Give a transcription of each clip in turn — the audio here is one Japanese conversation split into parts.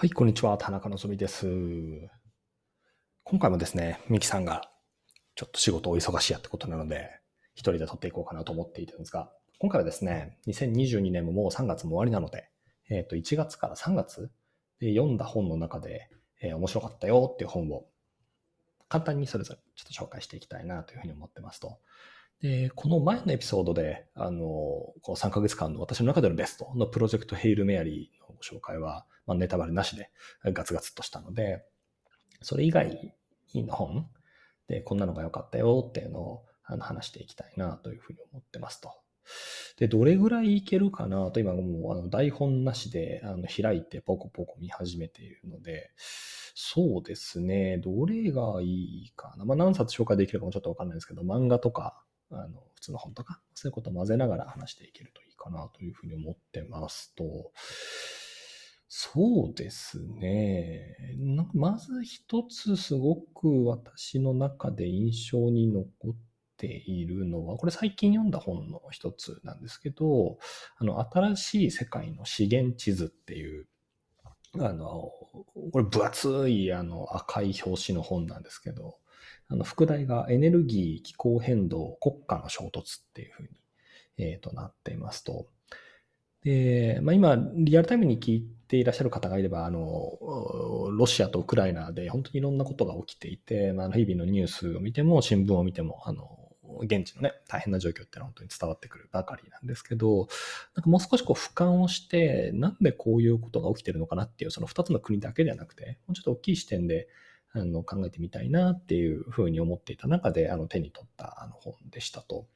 はい、こんにちは。田中のぞみです。今回もですね、ミキさんがちょっと仕事お忙しいやってことなので、一人で撮っていこうかなと思っているんですが、今回はですね、2022年ももう3月も終わりなので、えっ、ー、と、1月から3月で読んだ本の中で、えー、面白かったよっていう本を簡単にそれぞれちょっと紹介していきたいなというふうに思ってますと。で、この前のエピソードで、あの、この3ヶ月間の私の中でのベストのプロジェクトヘイルメアリーのご紹介は、まあ、ネタバレなしでガツガツとしたので、それ以外の本でこんなのが良かったよっていうのをあの話していきたいなというふうに思ってますと。で、どれぐらいいけるかなと今もうあの台本なしであの開いてポコポコ見始めているので、そうですね、どれがいいかな。まあ何冊紹介できるかもちょっとわかんないですけど、漫画とか、あの普通の本とか、そういうことを混ぜながら話していけるといいかなというふうに思ってますと、そうですね。まず一つすごく私の中で印象に残っているのは、これ最近読んだ本の一つなんですけど、あの、新しい世界の資源地図っていう、あの、これ分厚いあの赤い表紙の本なんですけど、あの、副題がエネルギー、気候変動、国家の衝突っていうふうに、えー、となっていますと。で、まあ、今、リアルタイムに聞いていらっしゃる方がいれば、あの、ロシアとウクライナで本当にいろんなことが起きていて、まあ、日々のニュースを見ても、新聞を見ても、あの、現地のね、大変な状況ってのは本当に伝わってくるばかりなんですけど、なんかもう少しこう俯瞰をして、なんでこういうことが起きてるのかなっていう、その2つの国だけではなくて、もうちょっと大きい視点であの考えてみたいなっていうふうに思っていた中で、あの手に取ったあの本でしたと。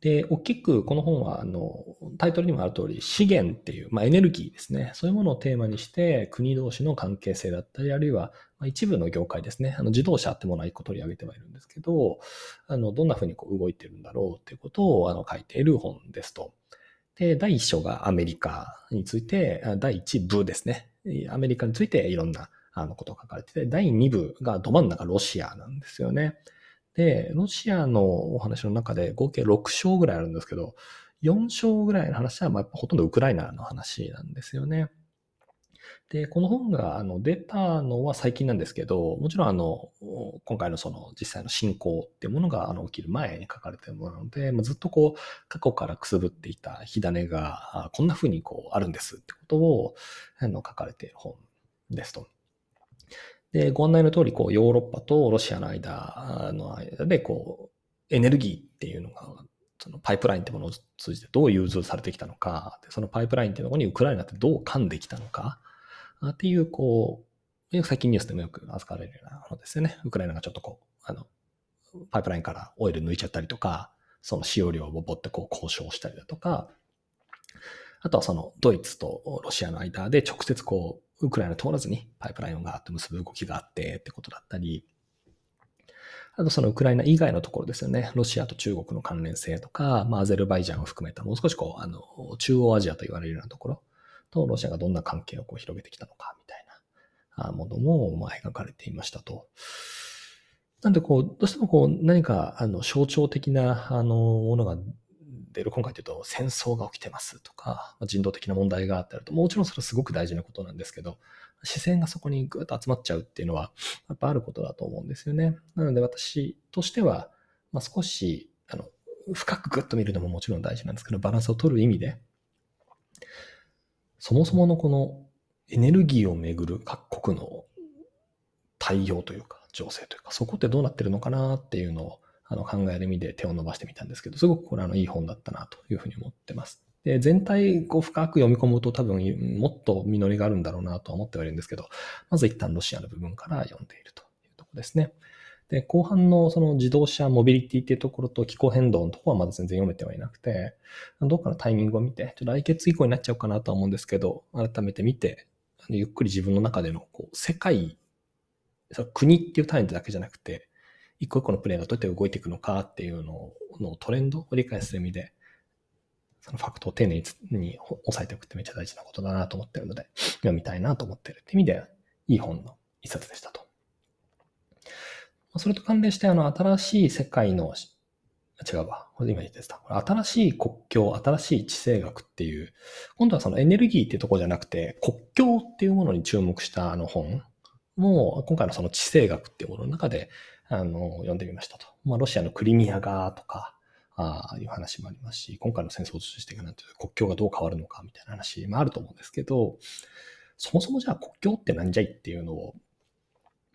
で、大きくこの本は、あの、タイトルにもある通り、資源っていう、まあ、エネルギーですね。そういうものをテーマにして、国同士の関係性だったり、あるいは、ま、一部の業界ですね。あの、自動車ってものは一個取り上げてはいるんですけど、あの、どんなふうにこう動いてるんだろうっていうことを、あの、書いている本ですと。で、第一章がアメリカについて、第一部ですね。アメリカについていろんなあのことが書かれてて、第二部がど真ん中ロシアなんですよね。で、ロシアのお話の中で合計6章ぐらいあるんですけど、4章ぐらいの話は、まあ、ほとんどウクライナの話なんですよね。で、この本があの出たのは最近なんですけど、もちろんあの、今回のその実際の進行っていうものがあの起きる前に書かれてるものなので、まあ、ずっとこう過去からくすぶっていた火種がこんな風にこうあるんですってことをあの書かれている本ですと。で、ご案内の通り、こう、ヨーロッパとロシアの間の間で、こう、エネルギーっていうのが、そのパイプラインってものを通じてどう融通されてきたのか、そのパイプラインっていうのにウクライナってどう噛んできたのか、っていう、こう、最近ニュースでもよく扱われるようなものですよね。ウクライナがちょっとこう、あの、パイプラインからオイル抜いちゃったりとか、その使用量をぼってこう交渉したりだとか、あとはそのドイツとロシアの間で直接こう、ウクライナ通らずにパイプラインをガーッと結ぶ動きがあってってことだったり、あとそのウクライナ以外のところですよね。ロシアと中国の関連性とか、まあ、アゼルバイジャンを含めたもう少しこう、あの、中央アジアと言われるようなところとロシアがどんな関係をこう広げてきたのかみたいなものも、まあ、描かれていましたと。なんでこう、どうしてもこう、何かあの象徴的なあのものが出る今回というと戦争が起きてますとか、人道的な問題があったりと、もちろんそれはすごく大事なことなんですけど、視線がそこにぐっと集まっちゃうっていうのは、やっぱあることだと思うんですよね。なので私としては、まあ、少し、あの、深くぐっと見るのももちろん大事なんですけど、バランスを取る意味で、そもそものこのエネルギーをめぐる各国の対応というか、情勢というか、そこってどうなってるのかなっていうのをあの考える意味で手を伸ばしてみたんですけど、すごくこれあのいい本だったなというふうに思ってます。で、全体こう深く読み込むと多分もっと実りがあるんだろうなとは思ってはいるんですけど、まず一旦ロシアの部分から読んでいるというところですね。で、後半のその自動車、モビリティっていうところと気候変動のところはまだ全然読めてはいなくて、どっかのタイミングを見て、ちょっと来月以降になっちゃうかなとは思うんですけど、改めて見て、ゆっくり自分の中でのこう世界、国っていう単位だけじゃなくて、一個一個のプレイがどうやって動いていくのかっていうのをのトレンドを理解する意味で、そのファクトを丁寧に押さえておくってめっちゃ大事なことだなと思ってるので、読みたいなと思ってるって意味で、いい本の一冊でしたと。それと関連して、あの、新しい世界の違うわ。これ今言ってた。新しい国境、新しい地政学っていう、今度はそのエネルギーってとこじゃなくて、国境っていうものに注目したあの本も、今回のその地政学っていうものの中で、あの、読んでみましたと。まあ、ロシアのクリミアがとか、ああいう話もありますし、今回の戦争を通じてなんていう国境がどう変わるのかみたいな話もあると思うんですけど、そもそもじゃあ国境って何じゃいっていうのを、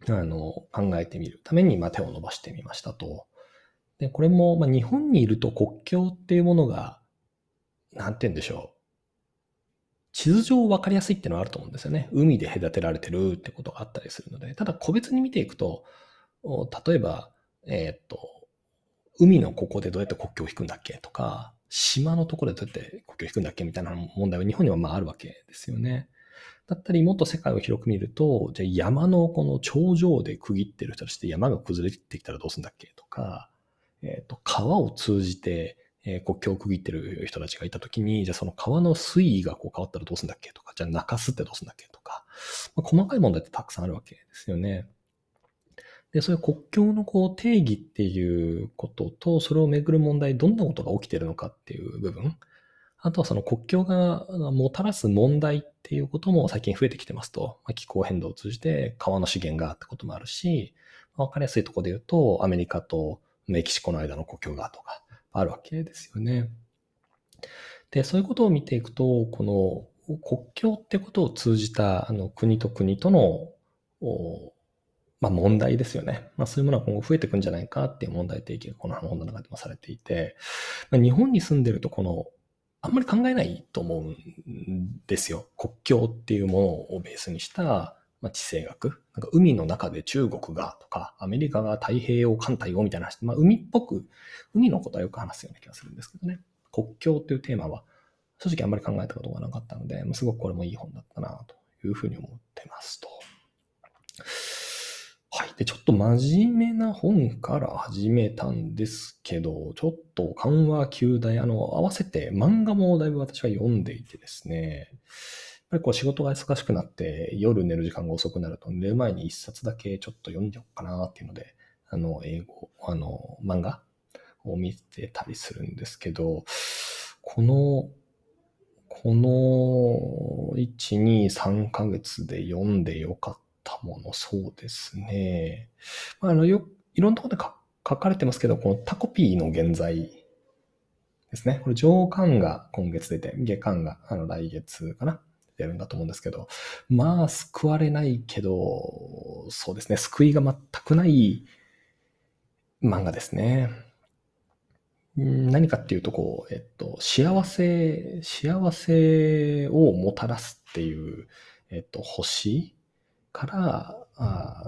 あの、考えてみるために、まあ、手を伸ばしてみましたと。で、これも、まあ、日本にいると国境っていうものが、なんて言うんでしょう。地図上分かりやすいっていうのはあると思うんですよね。海で隔てられてるってことがあったりするので。ただ個別に見ていくと、例えば、えっ、と、海のここでどうやって国境を引くんだっけとか、島のところでどうやって国境を引くんだっけみたいな問題は日本にはまああるわけですよね。だったり、もっと世界を広く見ると、じゃあ山のこの頂上で区切ってる人として山が崩れてきたらどうするんだっけとか、えっ、ー、と、川を通じて、え、国境を区切ってる人たちがいたときに、じゃあその川の水位がこう変わったらどうするんだっけとか、じゃあ中州ってどうするんだっけとか、まあ、細かい問題ってたくさんあるわけですよね。で、そういう国境のこう定義っていうことと、それをめぐる問題、どんなことが起きてるのかっていう部分。あとはその国境がもたらす問題っていうことも最近増えてきてますと。まあ、気候変動を通じて川の資源がってこともあるし、わかりやすいところで言うと、アメリカとメキシコの間の国境がとかあるわけですよね。で、そういうことを見ていくと、この国境ってことを通じたあの国と国とのまあ、問題ですよね。まあ、そういうものは今後増えていくんじゃないかっていう問題提起がこの本の中でもされていて、まあ、日本に住んでるとこの、あんまり考えないと思うんですよ。国境っていうものをベースにした、まあ、地政学。なんか海の中で中国がとか、アメリカが太平洋艦隊をみたいな話、まあ、海っぽく、海のことはよく話すような気がするんですけどね。国境っていうテーマは、正直あんまり考えたことがなかったので、すごくこれもいい本だったなというふうに思ってますと。はい。で、ちょっと真面目な本から始めたんですけど、ちょっと緩和球大、あの、合わせて漫画もだいぶ私は読んでいてですね、やっぱりこう仕事が忙しくなって夜寝る時間が遅くなると寝る前に一冊だけちょっと読んじゃおうかなっていうので、あの、英語、あの、漫画を見てたりするんですけど、この、この1、2、3ヶ月で読んでよかったたもの、そうですね。まあ、あの、よ、いろんなところで書かれてますけど、このタコピーの現在ですね。これ上巻が今月出て、下巻があの来月かな出るんだと思うんですけど、まあ、救われないけど、そうですね、救いが全くない漫画ですね。何かっていうと、こう、えっと、幸せ、幸せをもたらすっていう、えっと、星からあ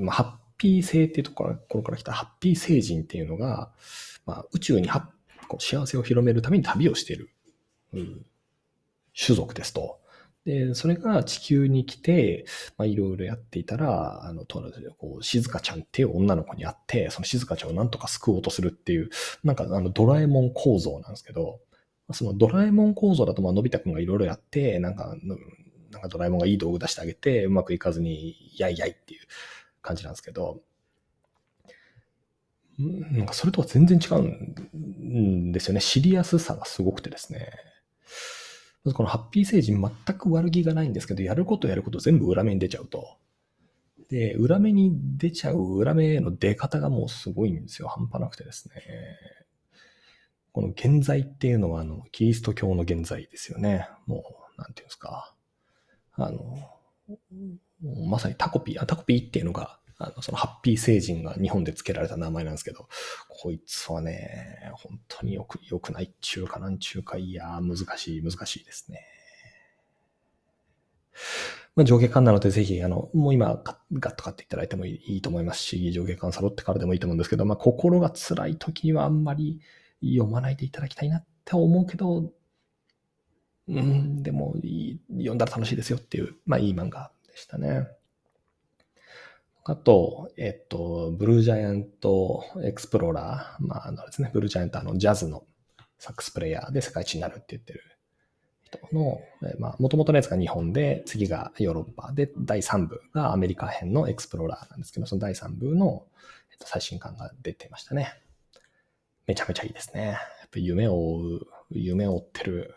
まあ、ハッピー性っていうところからから来たハッピー星人っていうのが、まあ、宇宙にはこう幸せを広めるために旅をしている、うん、種族ですと。で、それが地球に来て、まあ、いろいろやっていたら、あの、とこう、静香ちゃんっていう女の子に会って、その静香ちゃんをなんとか救おうとするっていう、なんかあの、ドラえもん構造なんですけど、そのドラえもん構造だと、まあ、のび太くんがいろいろやって、なんか、なんかドラえもんがいい道具出してあげて、うまくいかずに、やいやいっていう感じなんですけど、なんかそれとは全然違うんですよね。シリアスさがすごくてですね。まずこのハッピー星人全く悪気がないんですけど、やることやること全部裏目に出ちゃうと。で、裏目に出ちゃう裏目への出方がもうすごいんですよ。半端なくてですね。この現在っていうのは、あの、キリスト教の現在ですよね。もう、なんていうんですか。あの、まさにタコピー、あタコピーっていうのが、あの、そのハッピー星人が日本で付けられた名前なんですけど、こいつはね、本当によく、良くない中華なん中華、いや難しい、難しいですね。まあ、上下巻なので、ぜひ、あの、もう今、ガッと買っていただいてもいいと思いますし、上下巻揃ってからでもいいと思うんですけど、まあ、心が辛い時にはあんまり読まないでいただきたいなって思うけど、うん、でもいい読んだら楽しいですよっていう、まあいい漫画でしたね。あと、えっと、ブルージャイアントエクスプローラー。まあ、あのですね、ブルージャイアントあのジャズのサックスプレイヤーで世界一になるって言ってる人の、まあ、元々のやつが日本で、次がヨーロッパで、第3部がアメリカ編のエクスプローラーなんですけど、その第3部の、えっと、最新刊が出てましたね。めちゃめちゃいいですね。やっぱ夢を追う、夢を追ってる、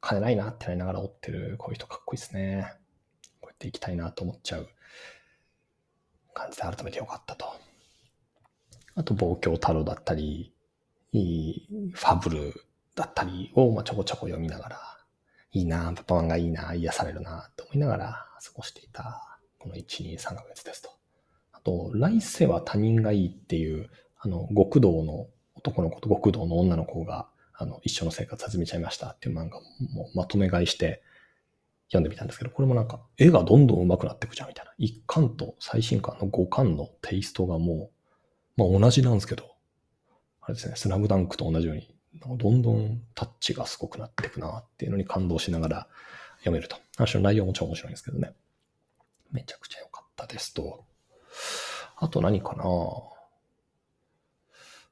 金ないなってなりながら追ってる、こういう人かっこいいですね。こうやって行きたいなと思っちゃう感じで改めてよかったと。あと、望郷太郎だったり、いいファブルだったりを、まあ、ちょこちょこ読みながら、いいな、パパマンがいいな、癒されるな、と思いながら過ごしていた、この1、2、3ヶ月ですと。あと、来世は他人がいいっていう、あの、極道の男の子と極道の女の子が、あの、一緒の生活始めちゃいましたっていう漫画もまとめ買いして読んでみたんですけど、これもなんか、絵がどんどん上手くなっていくじゃんみたいな。一巻と最新巻の五巻のテイストがもう、まあ同じなんですけど、あれですね、スラムダンクと同じように、どんどんタッチがすごくなっていくなっていうのに感動しながら読めると。話の内容も超面白いんですけどね。めちゃくちゃ良かったですと。あと何かな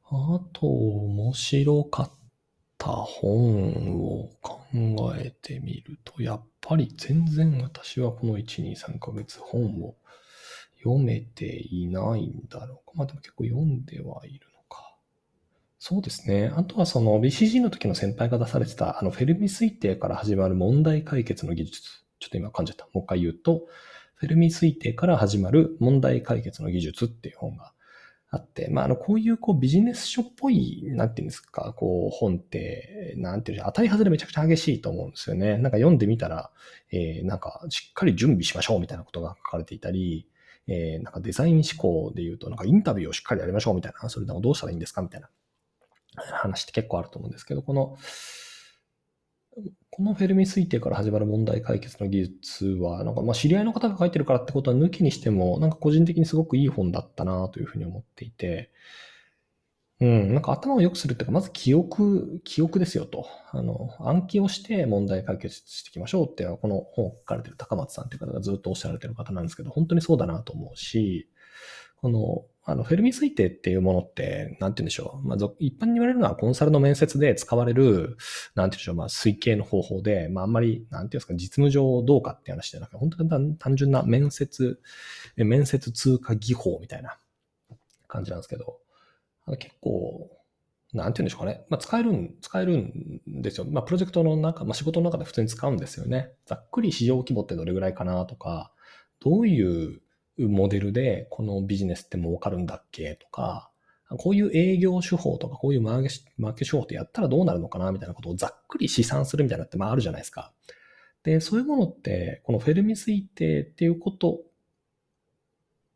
あと面白かった本を考えてみると、やっぱり全然私はこの1、2、3ヶ月本を読めていないんだろうか。まあでも結構読んではいるのかそうですね。あとはその BCG の時の先輩が出されてた、あのフェルミ推定から始まる問題解決の技術。ちょっと今噛んじた。もう一回言うと、フェルミ推定から始まる問題解決の技術っていう本があって、まあ、あの、こういうこうビジネス書っぽい、なんていうんですか、こう本って、なんていう当たり外れめちゃくちゃ激しいと思うんですよね。なんか読んでみたら、えー、なんかしっかり準備しましょうみたいなことが書かれていたり、えー、なんかデザイン思考で言うと、なんかインタビューをしっかりやりましょうみたいな、それでもどうしたらいいんですかみたいな話って結構あると思うんですけど、この、このフェルミ推定から始まる問題解決の技術は、なんかまあ知り合いの方が書いてるからってことは抜きにしても、なんか個人的にすごくいい本だったなというふうに思っていて、うん、なんか頭を良くするっていうか、まず記憶、記憶ですよと。あの、暗記をして問題解決していきましょうっていうのは、この本を書かれてる高松さんっていう方がずっとおっしゃられてる方なんですけど、本当にそうだなと思うし、この、あの、フェルミ推定っていうものって、なんて言うんでしょう。まあ、一般に言われるのはコンサルの面接で使われる、なんて言うんでしょう。まあ、推計の方法で、まあ、あんまり、なんていうんですか、実務上どうかって話じゃなくて、本当に単純な面接、面接通過技法みたいな感じなんですけど、あの結構、なんて言うんでしょうかね。まあ、使えるん、使えるんですよ。まあ、プロジェクトの中、まあ、仕事の中で普通に使うんですよね。ざっくり市場規模ってどれぐらいかなとか、どういうモデルでこのビジネスって儲かるんだっけとか、こういう営業手法とか、こういうマーケマーケ手法ってやったらどうなるのかなみたいなことをざっくり試算するみたいなって、まああるじゃないですか。で、そういうものって、このフェルミ推定っていうこと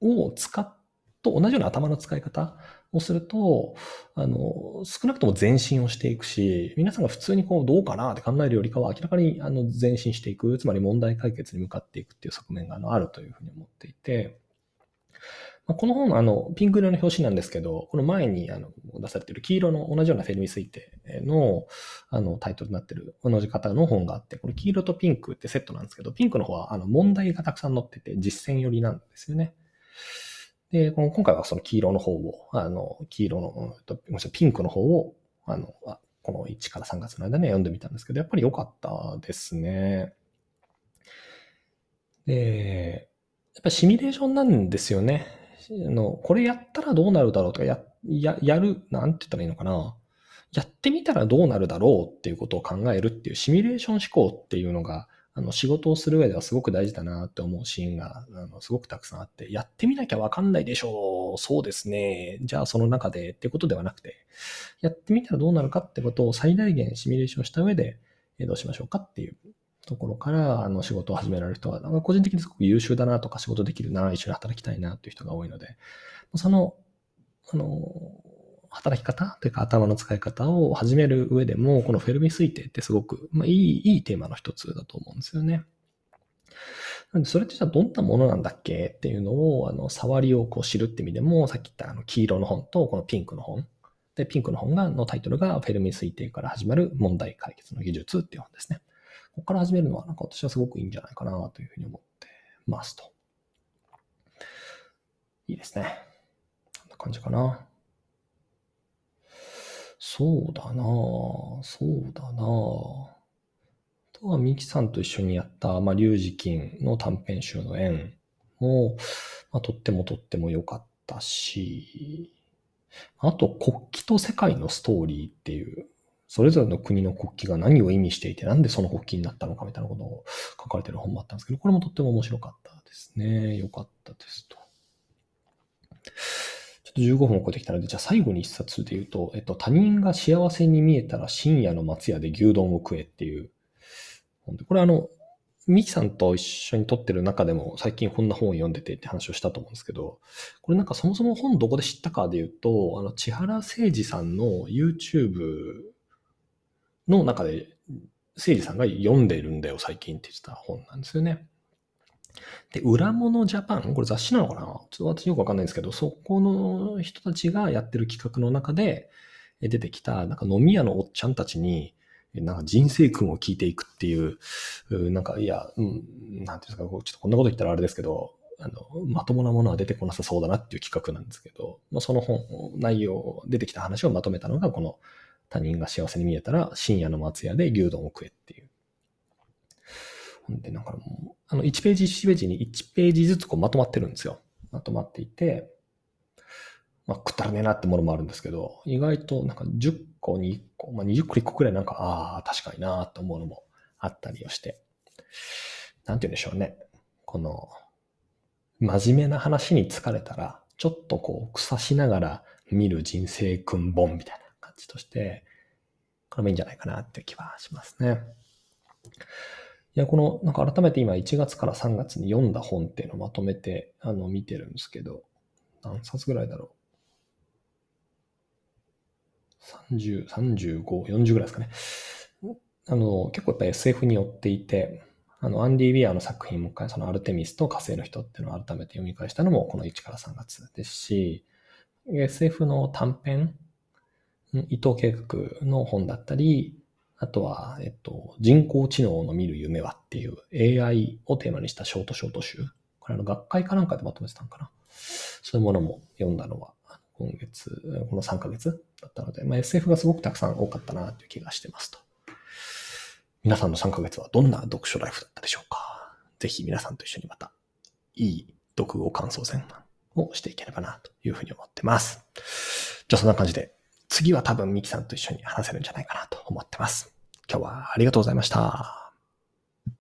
を使っと同じような頭の使い方をすると、あの、少なくとも前進をしていくし、皆さんが普通にこう、どうかなって考えるよりかは、明らかにあの前進していく、つまり問題解決に向かっていくっていう側面があるというふうに思っていて、まこの本、あの、ピンク色の表紙なんですけど、この前にあの出されている黄色の同じようなフェルミ推定のあのタイトルになっている同じ方の本があって、これ黄色とピンクってセットなんですけど、ピンクの方はあの問題がたくさん載ってて実践寄りなんですよね。で、この今回はその黄色の方を、あの、黄色の、うんピンクの方を、あの、この1から3月の間ね、読んでみたんですけど、やっぱり良かったですね。で、やっぱシミュレーションなんですよね。あの、これやったらどうなるだろうとか、や、や、やる、なんて言ったらいいのかな。やってみたらどうなるだろうっていうことを考えるっていうシミュレーション思考っていうのが、あの仕事をする上ではすごく大事だなって思うシーンがあのすごくたくさんあって、やってみなきゃわかんないでしょう。そうですね。じゃあその中でってことではなくて、やってみたらどうなるかってことを最大限シミュレーションした上で、えどうしましょうかっていうところからあの仕事を始められる人は、なんか個人的にすごく優秀だなとか仕事できるな、一緒に働きたいなっていう人が多いので、その、あの、働き方というか頭の使い方を始める上でも、このフェルミ推定ってすごく、まあ、いい、いいテーマの一つだと思うんですよね。なんで、それってじゃあどんなものなんだっけっていうのを、あの、触りをこう知るって意味でも、さっき言ったあの黄色の本とこのピンクの本。で、ピンクの本が、のタイトルがフェルミ推定から始まる問題解決の技術っていう本ですね。ここから始めるのは、なんか私はすごくいいんじゃないかなというふうに思ってますと。いいですね。こんな感じかな。そうだなそうだなあとは、ミキさんと一緒にやった、まあ、龍磁金の短編集の縁も、まあ、とってもとっても良かったし、あと、国旗と世界のストーリーっていう、それぞれの国の国旗が何を意味していて、なんでその国旗になったのかみたいなことを書かれてる本もあったんですけど、これもとっても面白かったですね。よかったですと。ちょっと15分を超えてきたので、じゃあ最後に一冊で言うと、えっと、他人が幸せに見えたら深夜の松屋で牛丼を食えっていう本で、これあの、ミキさんと一緒に撮ってる中でも最近こんな本を読んでてって話をしたと思うんですけど、これなんかそもそも本どこで知ったかで言うと、あの、千原誠二さんの YouTube の中で、誠二さんが読んでるんだよ最近って言ってた本なんですよね。で、裏物ジャパン、これ雑誌なのかな？ちょっと私よくわかんないんですけど、そこの人たちがやってる企画の中で出てきた、なんか飲み屋のおっちゃんたちに、なんか人生訓を聞いていくっていう、なんか、いや、うん、なんていうんですか、ちょっとこんなこと言ったらあれですけど、あの、まともなものは出てこなさそうだなっていう企画なんですけど、まあ、その本、内容、出てきた話をまとめたのが、この他人が幸せに見えたら深夜の松屋で牛丼を食えっていう。で、なんかもう、あの、1ページ1ページに1ページずつこうまとまってるんですよ。まとまっていて、まあ、食ったらねえなってものもあるんですけど、意外となんか10個に1個、まあ、20個1個くらいなんか、ああ、確かになと思うのもあったりをして、なんて言うんでしょうね。この、真面目な話に疲れたら、ちょっとこう、草しながら見る人生訓本みたいな感じとして、これもいいんじゃないかなっていう気はしますね。いや、この、なんか改めて今1月から3月に読んだ本っていうのをまとめて、あの、見てるんですけど、何冊ぐらいだろう。30、35、40ぐらいですかね。あの、結構やっぱ SF に寄っていて、あの、アンディ・ウィアの作品もう一回、そのアルテミスと火星の人っていうのを改めて読み返したのもこの1から3月ですし、SF の短編、伊藤計画の本だったり、あとは、えっと、人工知能の見る夢はっていう AI をテーマにしたショートショート集。これあの学会かなんかでまとめてたんかな。そういうものも読んだのは今月、この3ヶ月だったので、まあ、SF がすごくたくさん多かったなという気がしてますと。皆さんの3ヶ月はどんな読書ライフだったでしょうかぜひ皆さんと一緒にまた、いい読後感想戦をしていければなというふうに思ってます。じゃあそんな感じで、次は多分ミキさんと一緒に話せるんじゃないかなと思ってます。今日はありがとうございました。